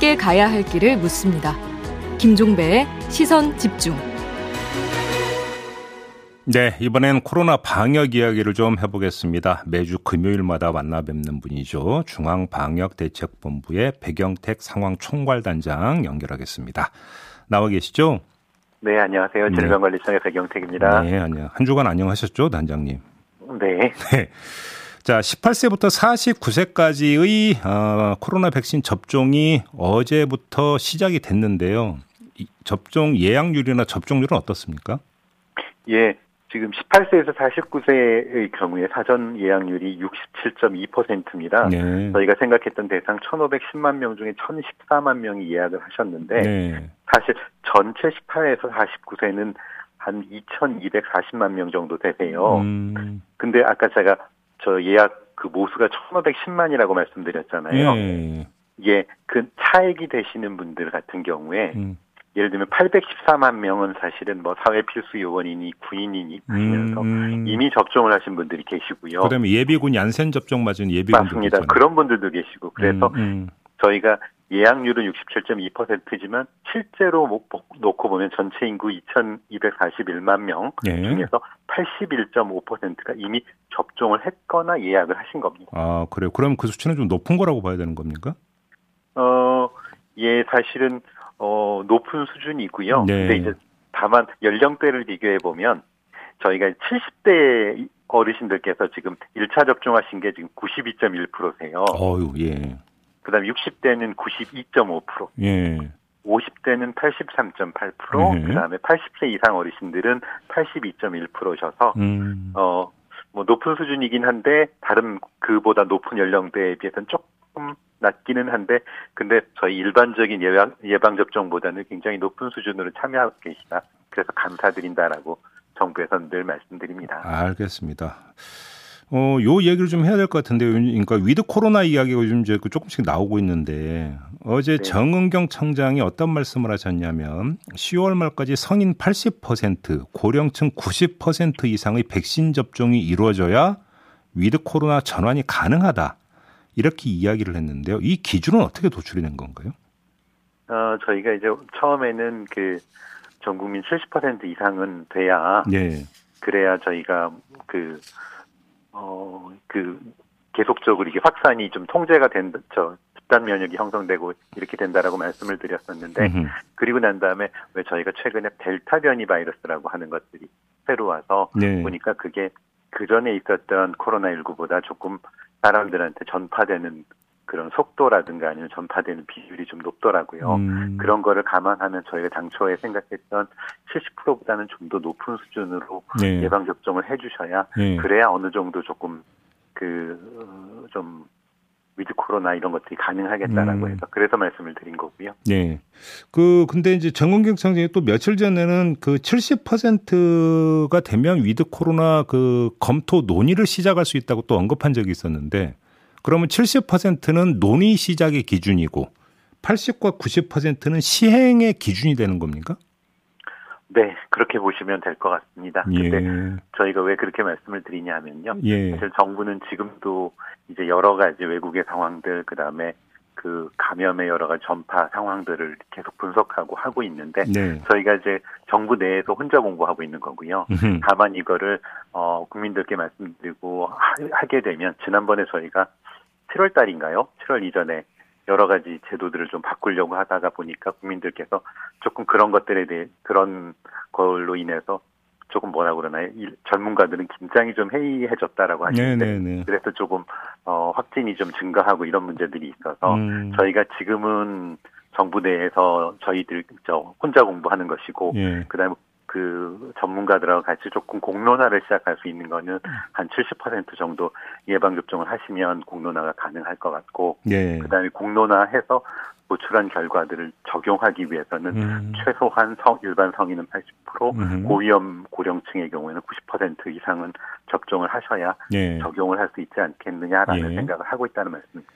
함께 가야 할 길을 묻습니다. 김종배의 시선 집중. 네, 이번엔 코로나 방역 이야기를 좀 해보겠습니다. 매주 금요일마다 만나 뵙는 분이죠. 중앙방역대책본부의 백영택 상황총괄단장 연결하겠습니다. 나와 계시죠? 네, 안녕하세요. 질병관리청의 네. 백영택입니다. 네, 안녕. 한 주간 안녕하셨죠, 단장님? 네. 네. 자, 18세부터 49세까지의 어, 코로나 백신 접종이 어제부터 시작이 됐는데요. 접종 예약률이나 접종률은 어떻습니까? 예, 지금 18세에서 49세의 경우에 사전 예약률이 67.2%입니다. 네. 저희가 생각했던 대상 1,510만 명 중에 1,014만 명이 예약을 하셨는데 네. 사실 전체 18에서 49세는 한 2,240만 명 정도 되세요. 음. 근데 아까 제가 저 예약 그 모수가 1,510만이라고 말씀드렸잖아요. 네. 예, 그 차액이 되시는 분들 같은 경우에 음. 예를 들면 814만 명은 사실은 뭐 사회 필수 요원이니 군인이니 하시면서 음. 이미 접종을 하신 분들이 계시고요. 그다음에 예비군 얀센 접종 맞은 예비군 맞습니다. 그런 분들도 계시고 그래서 음, 음. 저희가 예약률은 67.2%지만 실제로 놓고 보면 전체 인구 2,241만 명 예. 중에서 81.5%가 이미 접종을 했거나 예약을 하신 겁니다. 아 그래요? 그럼 그 수치는 좀 높은 거라고 봐야 되는 겁니까? 어, 예, 사실은 어, 높은 수준이고요. 네. 근데 이제 다만 연령대를 비교해 보면 저희가 70대 어르신들께서 지금 1차 접종하신 게 지금 92.1%세요. 어유, 예. 그다음 60대는 92.5%. 예. 50대는 83.8%, 예. 그다음에 80세 이상 어르신들은 82.1%셔서 음. 어뭐 높은 수준이긴 한데 다른 그보다 높은 연령대에 비해서는 조금 낮기는 한데 근데 저희 일반적인 예방, 예방 접종보다는 굉장히 높은 수준으로 참여하고 계시다. 그래서 감사드린다라고 정부에서는 늘 말씀드립니다. 알겠습니다. 어, 요 얘기를 좀 해야 될 것 같은데요. 그러니까 위드 코로나 이야기가 요즘 이제 그 조금씩 나오고 있는데 어제 네. 정은경 청장이 어떤 말씀을 하셨냐면 10월 말까지 성인 80% 고령층 90% 이상의 백신 접종이 이루어져야 위드 코로나 전환이 가능하다. 이렇게 이야기를 했는데요. 이 기준은 어떻게 도출이 된 건가요? 어, 저희가 이제 처음에는 그 전 국민 70% 이상은 돼야 네. 그래야 저희가 그 어, 그 계속적으로 이게 확산이 좀 통제가 된, 저, 집단 면역이 형성되고 이렇게 된다라고 말씀을 드렸었는데, 음흠. 그리고 난 다음에 왜 저희가 최근에 델타 변이 바이러스라고 하는 것들이 새로 와서 네. 보니까 그게 그 전에 있었던 코로나19보다 조금 사람들한테 전파되는 그런 속도라든가 아니면 전파되는 비율이 좀 높더라고요. 음. 그런 거를 감안하면 저희가 당초에 생각했던 70%보다는 좀 더 높은 수준으로 네. 예방 접종을 해주셔야 네. 그래야 어느 정도 조금 그좀 어, 위드 코로나 이런 것들이 가능하겠다라고 음. 해서 그래서 말씀을 드린 거고요. 네. 그 근데 이제 정은경 청장이 또 며칠 전에는 그 70%가 되면 위드 코로나 그 검토 논의를 시작할 수 있다고 또 언급한 적이 있었는데 그러면 70%는 논의 시작의 기준이고 80과 90%는 시행의 기준이 되는 겁니까? 네, 그렇게 보시면 될 것 같습니다. 예. 근데 저희가 왜 그렇게 말씀을 드리냐면요. 예. 사실 정부는 지금도 이제 여러 가지 외국의 상황들, 그 다음에 그 감염의 여러 가지 전파 상황들을 계속 분석하고 하고 있는데 네. 저희가 이제 정부 내에서 혼자 공부하고 있는 거고요. 다만 이거를 어 국민들께 말씀드리고 하게 되면 지난번에 저희가 7월 달인가요? 7월 이전에 여러 가지 제도들을 좀 바꾸려고 하다가 보니까 국민들께서 조금 그런 것들에 대해 그런 걸로 인해서 뭐라 그러나요? 이 전문가들은 긴장이 좀 해이해졌다라고 하시는데 네네네. 네, 네. 그래서 조금 어 확진이 좀 증가하고 이런 문제들이 있어서 음. 저희가 지금은 정부 내에서 저희들 저 혼자 공부하는 것이고 예. 그다음에 그 전문가들하고 같이 조금 공론화를 시작할 수 있는 거는 한 70% 정도 예방 접종을 하시면 공론화가 가능할 것 같고 예. 그다음에 공론화해서 도출한 결과들을 적용하기 위해서는 음. 최소한 성, 일반 성인은 80% 음. 고위험 고령층의 경우에는 90% 이상은 접종을 하셔야 예. 적용을 할 수 있지 않겠느냐라는 예. 생각을 하고 있다는 말씀입니다.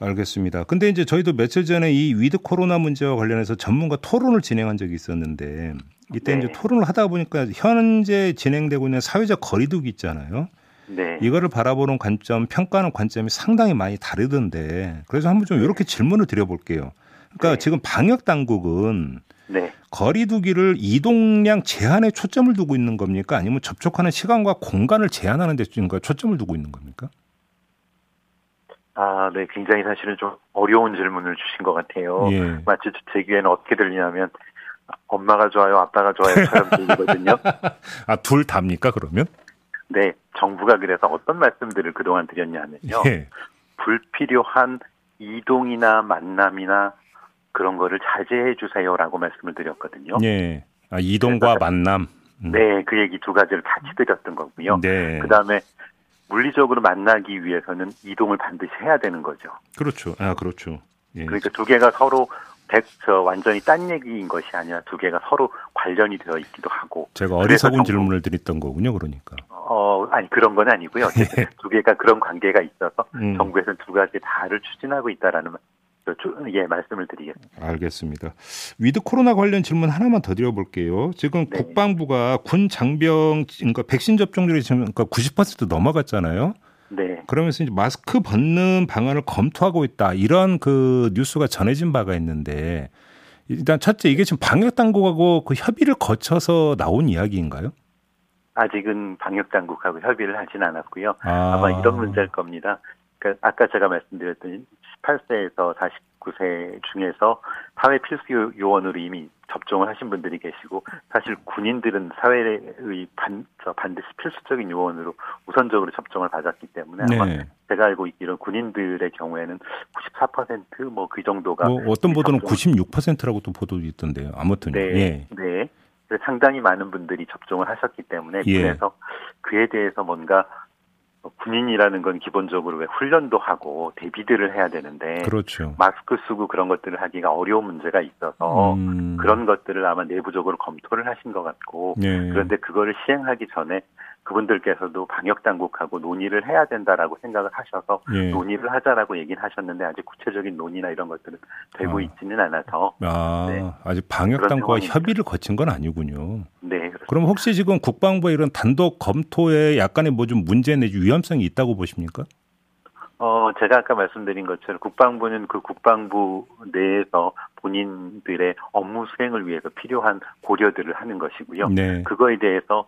알겠습니다. 근데 이제 저희도 며칠 전에 이 위드 코로나 문제와 관련해서 전문가 토론을 진행한 적이 있었는데 이때 네. 이제 토론을 하다 보니까 현재 진행되고 있는 사회적 거리두기 있잖아요. 네. 이거를 바라보는 관점, 평가하는 관점이 상당히 많이 다르던데 그래서 한번 좀 이렇게 질문을 드려볼게요. 그러니까 네. 지금 방역 당국은 네. 거리두기를 이동량 제한에 초점을 두고 있는 겁니까? 아니면 접촉하는 시간과 공간을 제한하는 데 초점을 두고 있는 겁니까? 아, 네, 굉장히 사실은 좀 어려운 질문을 주신 것 같아요. 예. 마치 제 귀에는 어떻게 들리냐면 엄마가 좋아요, 아빠가 좋아요처럼 들리거든요. 아, 둘 답니까 그러면? 네, 정부가 그래서 어떤 말씀들을 그동안 드렸냐면요. 예. 불필요한 이동이나 만남이나 그런 거를 자제해 주세요라고 말씀을 드렸거든요. 예. 아, 이동과 만남. 음. 네, 그 얘기 두 가지를 같이 드렸던 거고요. 네. 그다음에 물리적으로 만나기 위해서는 이동을 반드시 해야 되는 거죠. 그렇죠. 아, 그렇죠. 예. 그러니까 두 개가 서로 백, 저 완전히 딴 얘기인 것이 아니라 두 개가 서로 관련이 되어 있기도 하고. 제가 어리석은 질문을 드렸던 거군요, 그러니까. 어, 아니 그런 건 아니고요. 네. 두 개가 그런 관계가 있어서 음. 정부에서는 두 가지 다를 추진하고 있다라는 예, 말씀을 드리겠습니다. 알겠습니다. 위드 코로나 관련 질문 하나만 더 드려볼게요. 지금 네. 국방부가 군 장병 그러니까 백신 접종률이 지금 그러니까 90% 넘어갔잖아요. 네. 그러면서 이제 마스크 벗는 방안을 검토하고 있다 이런 그 뉴스가 전해진 바가 있는데 일단 첫째 이게 지금 방역 당국하고 그 협의를 거쳐서 나온 이야기인가요? 아직은 방역 당국하고 협의를 하진 않았고요. 아. 마 이런 문제일 겁니다. 그러니까 아까 제가 말씀드렸던 18세에서 49세 중에서 사회 필수 요원으로 이미 접종을 하신 분들이 계시고 사실 군인들은 사회의 반, 저 반드시 필수적인 요원으로 우선적으로 접종을 받았기 때문에 네. 아마 제가 알고 있기로 군인들의 경우에는 94%뭐 그 정도가 뭐 어떤 보도는 96%라고 또 보도도 있던데요. 아무튼 네, 예. 네. 상당히 많은 분들이 접종을 하셨기 때문에 예. 그래서 그에 대해서 뭔가 군인이라는 건 기본적으로 왜 훈련도 하고 대비들을 해야 되는데 그렇죠. 마스크 쓰고 그런 것들을 하기가 어려운 문제가 있어서 음. 그런 것들을 아마 내부적으로 검토를 하신 것 같고 네. 그런데 그거를 시행하기 전에 그분들께서도 방역 당국하고 논의를 해야 된다라고 생각을 하셔서 예. 논의를 하자라고 얘기는 하셨는데 아직 구체적인 논의나 이런 것들은 되고 아. 있지는 않아서 아, 네. 아직 방역 당국과 협의를 거친 건 아니군요. 네. 그렇습니다. 그럼 혹시 지금 국방부의 이런 단독 검토에 약간의 뭐 좀 문제 내지 위험성이 있다고 보십니까? 어, 제가 아까 말씀드린 것처럼 국방부는 그 국방부 내에서 본인들의 업무 수행을 위해서 필요한 고려들을 하는 것이고요. 네. 그거에 대해서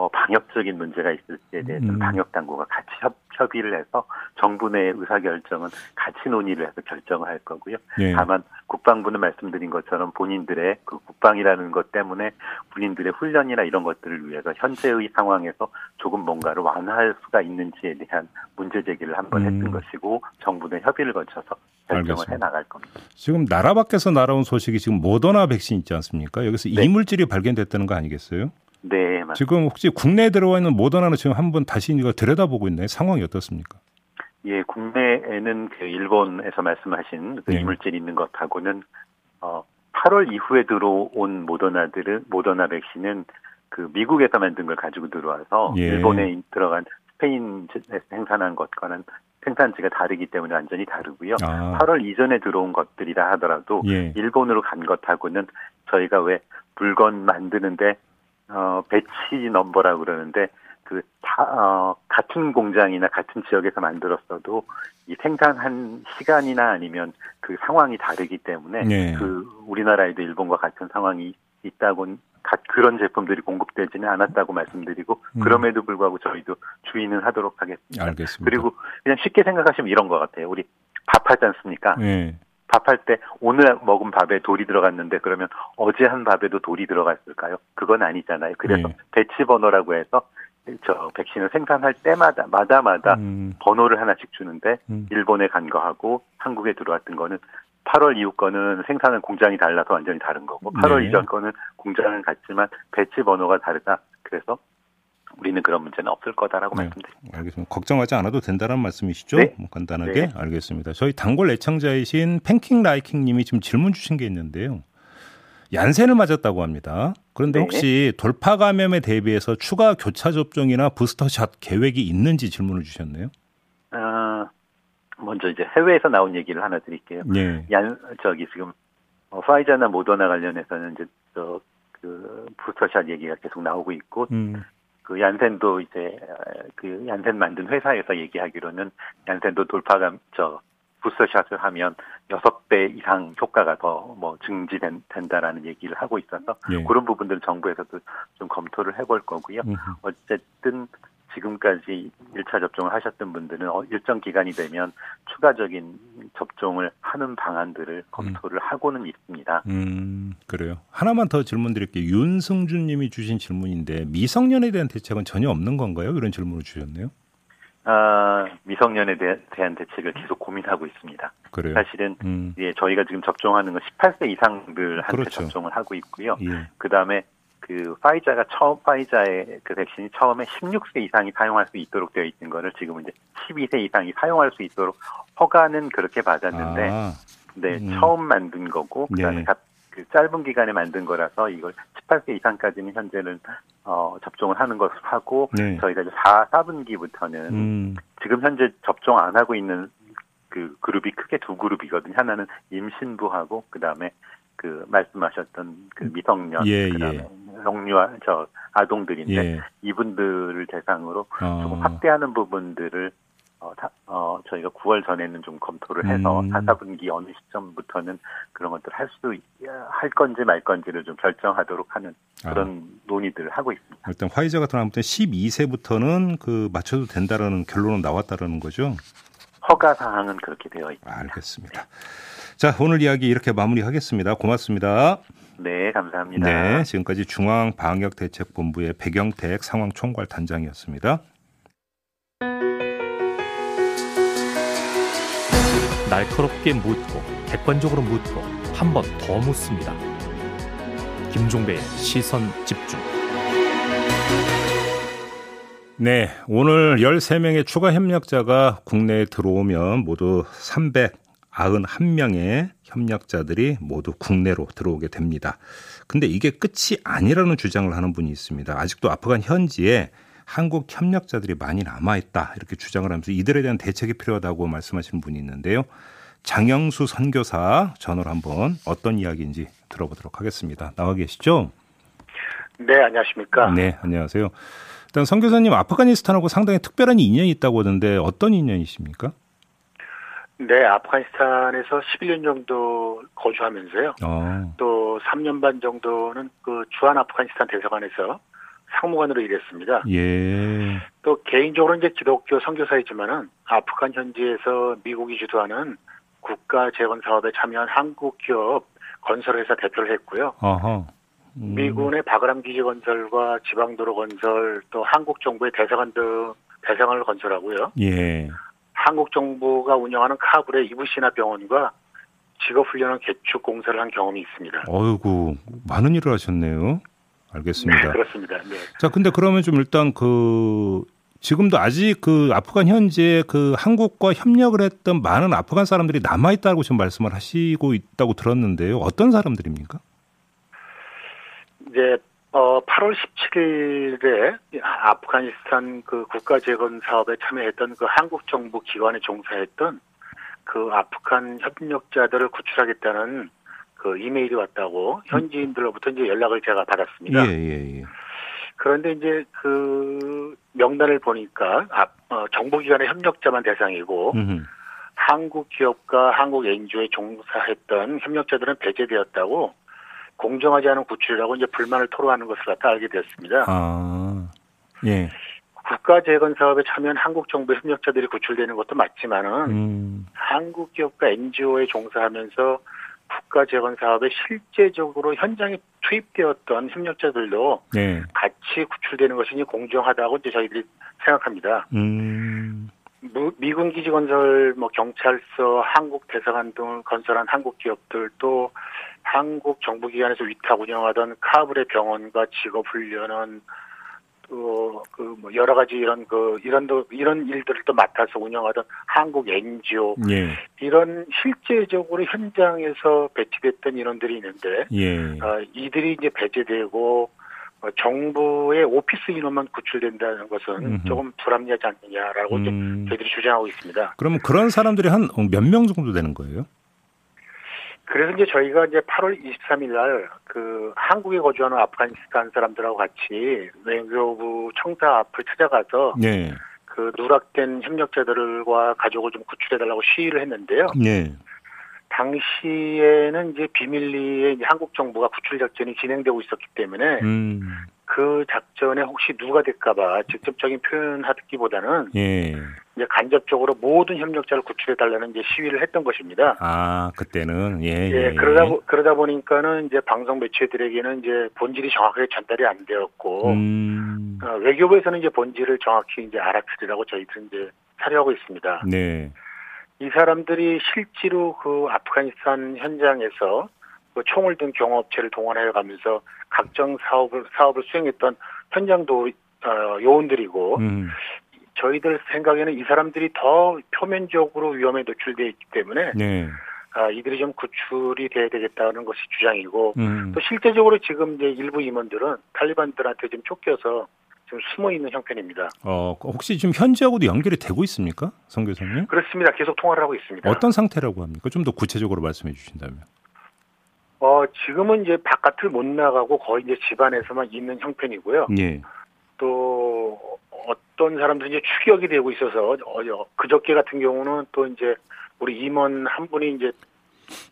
어, 방역적인 문제가 있을 때에 대해서는 음. 방역 당국과 같이 협, 협의를 해서 정부 내 의사 결정은 같이 논의를 해서 결정을 할 거고요. 네. 다만 국방부는 말씀드린 것처럼 본인들의 그 국방이라는 것 때문에 군인들의 훈련이나 이런 것들을 위해서 현재의 상황에서 조금 뭔가를 완화할 수가 있는지에 대한 문제 제기를 한번 음. 했던 것이고 정부는 협의를 거쳐서 결정을 해 나갈 겁니다. 지금 나라 밖에서 날아온 소식이 지금 모더나 백신 있지 않습니까? 여기서 네. 이물질이 발견됐다는 거 아니겠어요? 네, 맞습니다. 지금 혹시 국내에 들어와 있는 모더나는 지금 한번 다시 이거 들여다보고 있나요? 상황이 어떻습니까? 예, 국내에는 그 일본에서 말씀하신 그 네. 이물질 있는 것하고는 어 8월 이후에 들어온 모더나들은 모더나 백신은 그 미국에서 만든 걸 가지고 들어와서 예. 일본에 들어간 스페인에서 생산한 것과는 생산지가 다르기 때문에 완전히 다르고요. 아. 8월 이전에 들어온 것들이라 하더라도 예. 일본으로 간 것하고는 저희가 왜 물건 만드는데 어, 배치 넘버라고 그러는데 그 다, 어, 같은 공장이나 같은 지역에서 만들었어도 이 생산한 시간이나 아니면 그 상황이 다르기 때문에 네. 그 우리나라에도 일본과 같은 상황이 있다고 그런 제품들이 공급되지는 않았다고 말씀드리고 음. 그럼에도 불구하고 저희도 주의는 하도록 하겠습니다. 알겠습니다. 그리고 그냥 쉽게 생각하시면 이런 것 같아요. 우리 밥하지 않습니까? 네. 밥할 때 오늘 먹은 밥에 돌이 들어갔는데 그러면 어제 한 밥에도 돌이 들어갔을까요? 그건 아니잖아요. 그래서 네. 배치 번호라고 해서 저 백신을 생산할 때마다 마다마다 음. 번호를 하나씩 주는데 음. 일본에 간 거하고 한국에 들어왔던 거는 8월 이후 거는 생산은 공장이 달라서 완전히 다른 거고 8월 네. 이전 거는 공장은 같지만 배치 번호가 다르다. 그래서 우리는 그런 문제는 없을 거다라고 네, 말씀드립니다. 알겠습니다. 걱정하지 않아도 된다는 말씀이시죠? 네. 뭐 간단하게 네. 알겠습니다. 저희 단골 애청자이신 팬킹 라이킹님이 지금 질문 주신 게 있는데요. 얀센을 맞았다고 합니다. 그런데 네. 혹시 돌파 감염에 대비해서 추가 교차 접종이나 부스터샷 계획이 있는지 질문을 주셨네요. 아, 먼저 이제 해외에서 나온 얘기를 하나 드릴게요. 네. 얀 저기 지금 어, 파이자나 모더나 관련해서는 이제 저그 부스터샷 얘기가 계속 나오고 있고 음. 그 얀센도 이제 그 얀센 만든 회사에서 얘기하기로는 얀센도 돌파감 저 부스터샷을 하면 6배 이상 효과가 더 뭐 증지된다라는 얘기를 하고 있어서 예. 그런 부분들은 정부에서도 좀 검토를 해볼 거고요. 음흠. 어쨌든 지금까지 1차 접종을 하셨던 분들은 어, 일정 기간이 되면 추가적인 접종을 하는 방안들을 검토를 음. 하고는 있습니다. 음, 그래요. 하나만 더 질문 드릴게요. 윤승준 님이 주신 질문인데 미성년에 대한 대책은 전혀 없는 건가요? 이런 질문을 주셨네요. 아, 미성년에 대, 한 대책을 계속 고민하고 있습니다. 그래요? 사실은 음. 예, 저희가 지금 접종하는 건 18세 이상들한테 그렇죠. 접종을 하고 있고요. 예. 그다음에 그 파이자가 처음 파이자의 그 백신이 처음에 16세 이상이 사용할 수 있도록 되어 있는 거를 지금 이제 12세 이상이 사용할 수 있도록 허가는 그렇게 받았는데 아. 네, 음. 처음 만든 거고 그다음에 네. 그 짧은 기간에 만든 거라서 이걸 18세 이상까지는 현재는 어, 접종을 하는 것을 하고 네. 저희가 이제 4, 4분기부터는 음. 지금 현재 접종 안 하고 있는 그 그룹이 크게 두 그룹이거든요. 하나는 임신부하고 그다음에 그 말씀하셨던 그 미성년 예, 그다음에 예. 성류아 저 아동들인데 예. 이분들을 대상으로 어. 조금 확대하는 부분들을 어, 다, 어, 저희가 9월 전에는 좀 검토를 해서 음. 4, 4분기 어느 시점부터는 그런 것들 할 수, 할 건지 말 건지를 좀 결정하도록 하는 그런 아. 논의들을 하고 있습니다. 일단 화이자 같은 아무튼 12세부터는 그 맞춰도 된다라는 결론은 나왔다라는 거죠? 허가 사항은 그렇게 되어 있습니다. 알겠습니다. 자, 오늘 이야기 이렇게 마무리하겠습니다. 고맙습니다. 네, 감사합니다. 네, 지금까지 중앙방역대책본부의 백영택 상황총괄 단장이었습니다. 날카롭게 묻고 객관적으로 묻고 한 번 더 묻습니다. 김종배의 시선 집중. 네, 오늘 13명의 추가 협력자가 국내에 들어오면 모두 391명의 협력자들이 모두 국내로 들어오게 됩니다. 근데 이게 끝이 아니라는 주장을 하는 분이 있습니다. 아직도 아프간 현지에 한국 협력자들이 많이 남아있다 이렇게 주장을 하면서 이들에 대한 대책이 필요하다고 말씀하시는 분이 있는데요. 장영수 선교사 전화로 한번 어떤 이야기인지 들어보도록 하겠습니다. 나와 계시죠? 네, 안녕하십니까? 네, 안녕하세요. 일단 선교사님 아프가니스탄하고 상당히 특별한 인연이 있다고 하던데 어떤 인연이십니까? 네, 아프가니스탄에서 11년 정도 거주하면서요. 어. 또 3년 반 정도는 그 주한 아프가니스탄 대사관에서 상무관으로 일했습니다. 예. 또 개인적으로 이제 기독교 선교사이지만은 아프간 현지에서 미국이 주도하는 국가 재건 사업에 참여한 한국 기업 건설회사 대표를 했고요. 어허. 음. 미군의 바그람 기지 건설과 지방도로 건설 또 한국 정부의 대사관 등 대사관을 건설하고요. 예. 한국 정부가 운영하는 카불의 이부시나 병원과 직업훈련원 개축 공사를 한 경험이 있습니다. 어이구 많은 일을 하셨네요. 알겠습니다. 네, 그렇습니다. 네. 자, 근데 그러면 좀 일단 그 지금도 아직 그 아프간 현지에 그 한국과 협력을 했던 많은 아프간 사람들이 남아 있다고 지금 말씀을 하시고 있다고 들었는데요. 어떤 사람들입니까? 이제 어 8월 17일에 아프가니스탄 그 국가 재건 사업에 참여했던 그 한국 정부 기관에 종사했던 그 아프간 협력자들을 구출하겠다는 그 이메일이 왔다고 현지인들로부터 이제 연락을 제가 받았습니다. 예, 예, 예. 그런데 이제 그 명단을 보니까 아, 어, 정부기관의 협력자만 대상이고 음흠. 한국 기업과 한국 NGO에 종사했던 협력자들은 배제되었다고 공정하지 않은 구출이라고 이제 불만을 토로하는 것을 갖다 알게 되었습니다. 아, 예. 국가 재건 사업에 참여한 한국 정부 협력자들이 구출되는 것도 맞지만은 음. 한국 기업과 NGO에 종사하면서 국가 재건 사업에 실제적으로 현장에 투입되었던 협력자들도 네. 같이 구출되는 것이 공정하다고 이제 저희들이 생각합니다. 음. 미군 기지 건설, 뭐 경찰서, 한국 대사관 등을 건설한 한국 기업들 또 한국 정부 기관에서 위탁 운영하던 카불의 병원과 직업 훈련원 또그뭐 여러 가지 이런 그 이런 도 이런 일들을 또 맡아서 운영하던 한국 NGO 예. 이런 실제적으로 현장에서 배치됐던 인원들이 있는데 예. 어, 이들이 이제 배제되고 어, 정부의 오피스 인원만 구출된다는 것은 음흠. 조금 불합리하지 않느냐라고 음. 저희들이 주장하고 있습니다. 그러면 그런 사람들이 한 몇 명 정도 되는 거예요? 그래서 이제 저희가 이제 8월 23일 날 그 한국에 거주하는 아프가니스탄 사람들하고 같이 외교부 청사 앞을 찾아가서 네. 그 누락된 협력자들과 가족을 좀 구출해달라고 시위를 했는데요. 네. 당시에는 이제 비밀리에 이제 한국 정부가 구출 작전이 진행되고 있었기 때문에 음. 그 작전에 혹시 누가 될까봐 직접적인 표현하기보다는 예. 이제 간접적으로 모든 협력자를 구출해 달라는 이제 시위를 했던 것입니다. 아 그때는 예, 예, 예. 그러다 그러다 보니까는 이제 방송 매체들에게는 이제 본질이 정확하게 전달이 안 되었고 음. 어, 외교부에서는 이제 본질을 정확히 이제 알아차리라고 저희들은 이제 사려하고 있습니다. 네. 이 사람들이 실제로 그 아프가니스탄 현장에서 그 총을 든 경호업체를 동원해 가면서 각종 사업을 사업을 수행했던 현장도 어, 요원들이고 음. 저희들 생각에는 이 사람들이 더 표면적으로 위험에 노출되어 있기 때문에 네. 아, 이들이 좀 구출이 돼야 되겠다는 것이 주장이고 음. 또 실제적으로 지금 이제 일부 임원들은 탈리반들한테 좀 쫓겨서 좀 숨어 있는 형편입니다. 어, 혹시 지금 현지하고도 연결이 되고 있습니까, 성 교수님? 그렇습니다. 계속 통화를 하고 있습니다. 어떤 상태라고 합니까? 좀 더 구체적으로 말씀해 주신다면. 어, 지금은 이제 바깥을 못 나가고 거의 이제 집안에서만 있는 형편이고요. 예. 또 어떤 사람들이 이제 추격이 되고 있어서 어, 그저께 같은 경우는 또 이제 우리 임원 한 분이 이제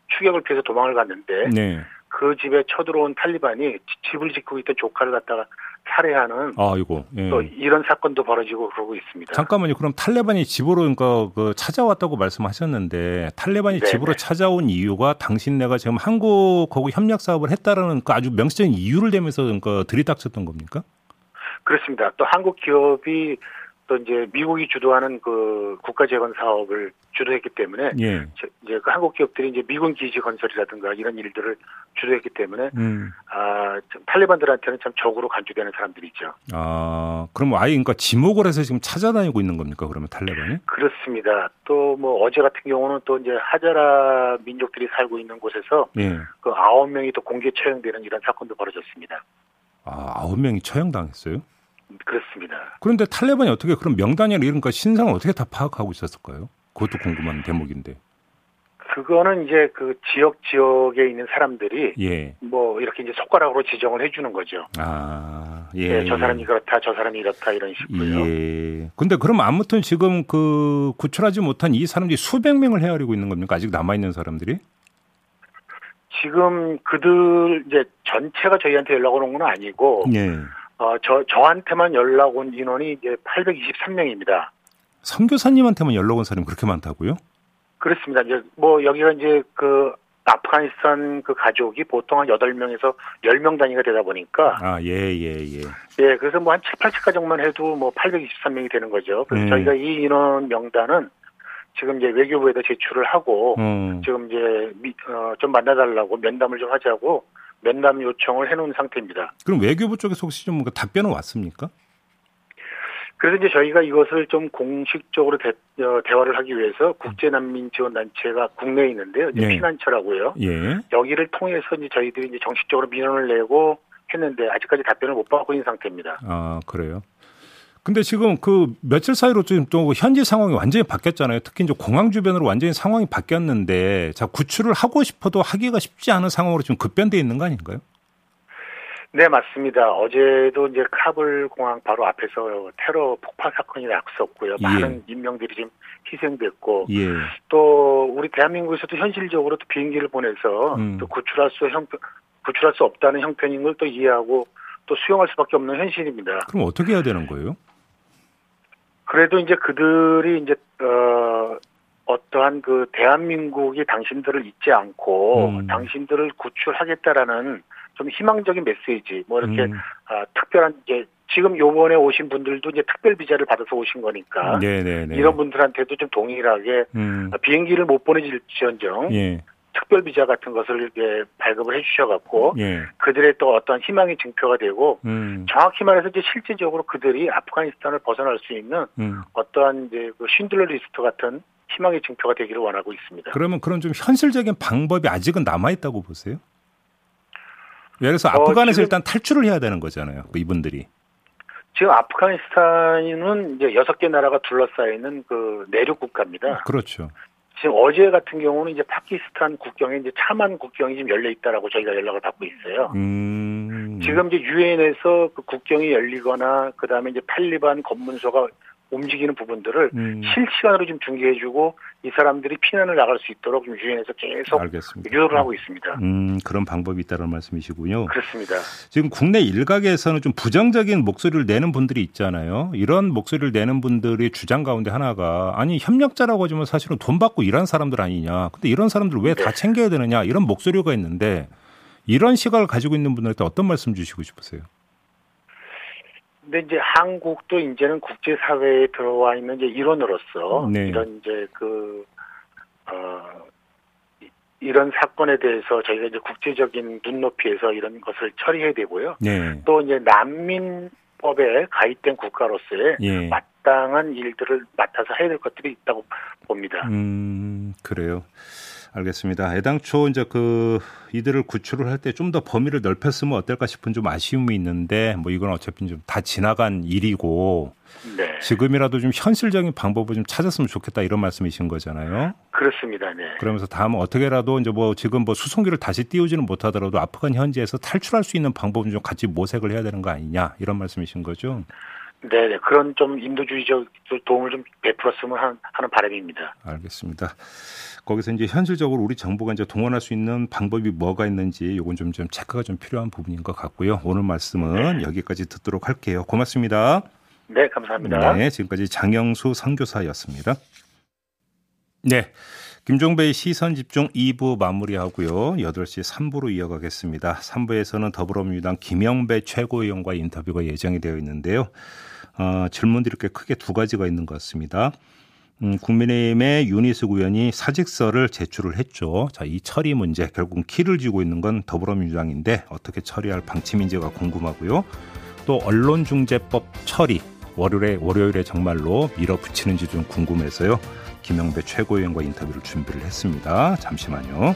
추격을 피해서 도망을 갔는데 네. 그 집에 쳐들어온 탈리반이 집을 짓고 있던 조카를 갖다가 살해하는 아, 이거 예. 또 이런 사건도 벌어지고 그러고 있습니다. 잠깐만요. 그럼 탈레반이 집으로 그러니까 그 찾아왔다고 말씀하셨는데 탈레반이 네네. 집으로 찾아온 이유가 당신네가 지금 한국하고 협력 사업을 했다라는 그 아주 명시적인 이유를 대면서 그러니까 들이닥쳤던 겁니까? 그렇습니다. 또 한국 기업이 또 이제 미국이 주도하는 그 국가 재건 사업을 주도했기 때문에 예. 이제 그 한국 기업들이 이제 미군 기지 건설이라든가 이런 일들을 주도했기 때문에 음. 아 탈레반들한테는 참 적으로 간주되는 사람들이죠. 아 그럼 아예 그러니까 지목을 해서 지금 찾아다니고 있는 겁니까 그러면 탈레반이? 그렇습니다. 또 뭐 어제 같은 경우는 또 이제 하자라 민족들이 살고 있는 곳에서 예. 그 아홉 명이 또 공개 처형되는 이런 사건도 벌어졌습니다. 아 아홉 명이 처형당했어요? 그렇습니다. 그런데 탈레반이 어떻게 그런 명단이나 이런 거 신상을 어떻게 다 파악하고 있었을까요? 그것도 궁금한 대목인데. 그거는 이제 그 지역 지역에 있는 사람들이 예. 뭐 이렇게 이제 손가락으로 지정을 해주는 거죠. 아, 예. 네, 저 사람이 그렇다, 저 사람이 이렇다 이런 식으로요. 예. 근데 그럼 아무튼 지금 그 구출하지 못한 이 사람들이 수백 명을 헤아리고 있는 겁니까? 아직 남아 있는 사람들이? 지금 그들 이제 전체가 저희한테 연락 오는 건 아니고 예. 어, 저, 저한테만 연락 온 인원이 이제 823명입니다. 선교사님한테만 연락 온 사람이 그렇게 많다고요? 그렇습니다. 이제 뭐 여기가 이제 그 아프가니스탄 그 가족이 보통 한 8명에서 10명 단위가 되다 보니까. 아, 예, 예, 예. 예, 그래서 뭐 한 7, 80 가정만 해도 뭐 823명이 되는 거죠. 그래서 음. 저희가 이 인원 명단은 지금 이제 외교부에다 제출을 하고 음. 지금 이제 미, 어, 좀 만나달라고 면담을 좀 하자고 면담 요청을 해놓은 상태입니다. 그럼 외교부 쪽에서 혹시 좀 답변은 왔습니까? 그래서 이제 저희가 이것을 좀 공식적으로 대, 어, 화를 하기 위해서 국제난민지원단체가 국내에 있는데요. 예. 피난처라고요. 예. 여기를 통해서 이제 저희들이 이제 정식적으로 민원을 내고 했는데 아직까지 답변을 못 받고 있는 상태입니다. 아 그래요? 근데 지금 그 며칠 사이로 지금 또 현지 상황이 완전히 바뀌었잖아요. 특히 이제 공항 주변으로 완전히 상황이 바뀌었는데 자 구출을 하고 싶어도 하기가 쉽지 않은 상황으로 지금 급변돼 있는 거 아닌가요? 네, 맞습니다. 어제도 이제 카불 공항 바로 앞에서 테러 폭발 사건이 났었고요. 예. 많은 인명들이 지금 희생됐고 예. 또 우리 대한민국에서도 현실적으로 또 비행기를 보내서 음. 또 구출할 수 형편 구출할 수 없다는 형편인 걸 또 이해하고 또 수용할 수밖에 없는 현실입니다. 그럼 어떻게 해야 되는 거예요? 그래도 이제 그들이 이제 어 어떠한 그 대한민국이 당신들을 잊지 않고 음. 당신들을 구출하겠다라는 좀 희망적인 메시지 뭐 이렇게 음. 아, 특별한 이제 지금 요번에 오신 분들도 이제 특별 비자를 받아서 오신 거니까 네네네. 이런 분들한테도 좀 동일하게 음. 비행기를 못 보내질지언정 예. 특별 비자 같은 것을 이제 발급을 해주셔갖고 예. 그들의 또 어떤 희망의 증표가 되고 음. 정확히 말해서 이제 실질적으로 그들이 아프가니스탄을 벗어날 수 있는 음. 어떠한 이제 그 쉰들러 리스트 같은 희망의 증표가 되기를 원하고 있습니다. 그러면 그런 좀 현실적인 방법이 아직은 남아 있다고 보세요? 예를 들어서 어, 아프간에서 어, 일단 탈출을 해야 되는 거잖아요. 그 이분들이. 지금 아프가니스탄은 이제 여섯 개 나라가 둘러싸여 있는 그 내륙 국가입니다. 그렇죠. 지금 어제 같은 경우는 이제 파키스탄 국경에 이제 차만 국경이 지금 열려 있다라고 저희가 연락을 받고 있어요. 음. 지금 이제 유엔에서 그 국경이 열리거나 그 다음에 이제 탈리반 검문소가 움직이는 부분들을 음. 실시간으로 좀 중계해주고 이 사람들이 피난을 나갈 수 있도록 좀 유엔에서 계속 알겠습니다. 유도를 하고 있습니다. 음, 그런 방법이 있다는 말씀이시군요. 그렇습니다. 지금 국내 일각에서는 좀 부정적인 목소리를 내는 분들이 있잖아요. 이런 목소리를 내는 분들의 주장 가운데 하나가 아니 협력자라고 하지만 사실은 돈 받고 일하는 사람들 아니냐. 근데 이런 사람들 왜다 네. 챙겨야 되느냐 이런 목소리가 있는데 이런 시각을 가지고 있는 분들한테 어떤 말씀 주시고 싶으세요? 근데 이제 한국도 이제는 국제 사회에 들어와 있는 이제 일원으로서 네. 이런 이제 그, 어, 이런 사건에 대해서 저희가 이제 국제적인 눈높이에서 이런 것을 처리해야 되고요. 네. 또 이제 난민법에 가입된 국가로서의 예. 마땅한 일들을 맡아서 해야 될 것들이 있다고 봅니다. 음, 그래요. 알겠습니다. 애당초 이제 그 이들을 구출을 할 때 좀 더 범위를 넓혔으면 어떨까 싶은 좀 아쉬움이 있는데 뭐 이건 어차피 좀 다 지나간 일이고 네. 지금이라도 좀 현실적인 방법을 좀 찾았으면 좋겠다 이런 말씀이신 거잖아요. 그렇습니다. 네. 그러면서 다음 어떻게라도 이제 뭐 지금 뭐 수송기를 다시 띄우지는 못하더라도 아프간 현지에서 탈출할 수 있는 방법은 좀 같이 모색을 해야 되는 거 아니냐 이런 말씀이신 거죠. 네, 네. 그런 좀 인도주의적 도움을 좀 베풀었으면 하는 바람입니다. 알겠습니다. 거기서 이제 현실적으로 우리 정부가 이제 동원할 수 있는 방법이 뭐가 있는지 요건 좀, 좀 체크가 좀 필요한 부분인 것 같고요. 오늘 말씀은 네. 여기까지 듣도록 할게요. 고맙습니다. 네, 감사합니다. 네, 지금까지 장영수 선교사였습니다. 네. 김종배의 시선 집중 2부 마무리하고요. 8시 3부로 이어가겠습니다. 3부에서는 더불어민주당 김영배 최고위원과 인터뷰가 예정이 되어 있는데요. 어, 질문들이 꽤 크게 두 가지가 있는 것 같습니다. 음, 국민의힘의 윤희숙 의원이 사직서를 제출을 했죠. 자, 이 처리 문제 결국 키를 쥐고 있는 건 더불어민주당인데 어떻게 처리할 방침인지가 궁금하고요. 또 언론중재법 처리 월요일에 월요일에 정말로 밀어붙이는지 좀 궁금해서요. 김영배 최고위원과 인터뷰를 준비를 했습니다. 잠시만요.